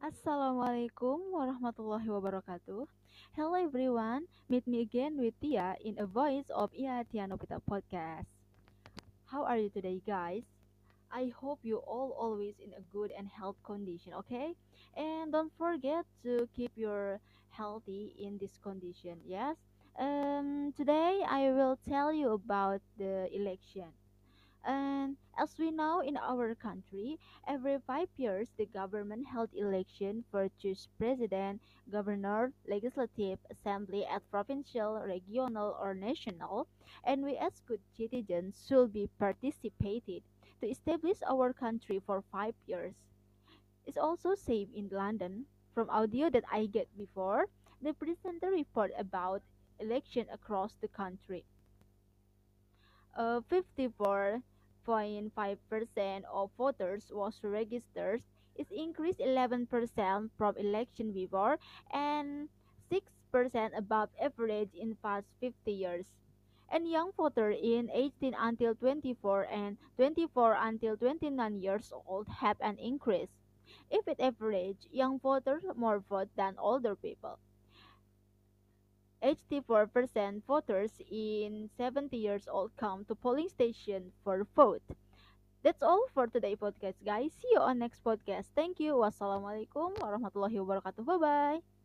Assalamualaikum warahmatullahi wabarakatuh. Hello everyone, meet me again with Tia in a voice of Ia Tianopita podcast. How are you today, guys? I hope you all always in a good and health condition, okay? And don't forget to keep your healthy in this condition. Yes. Um, today I will tell you about the election. And as we know in our country, every five years the government held election for choose president, governor, legislative assembly at provincial, regional or national, and we as good citizens should be participated to establish our country for five years. It's also safe in London from audio that I get before the presenter report about election across the country uh, 54.5% of voters was registered. It increased 11% from election before and 6% above average in past 50 years. And young voters in 18 until 24 and 24 until 29 years old have an increase. If it average, young voters more vote than older people. 84% voters in 70 years old come to polling station for vote. That's all for today podcast guys. See you on next podcast. Thank you. Wassalamualaikum warahmatullahi wabarakatuh. Bye bye.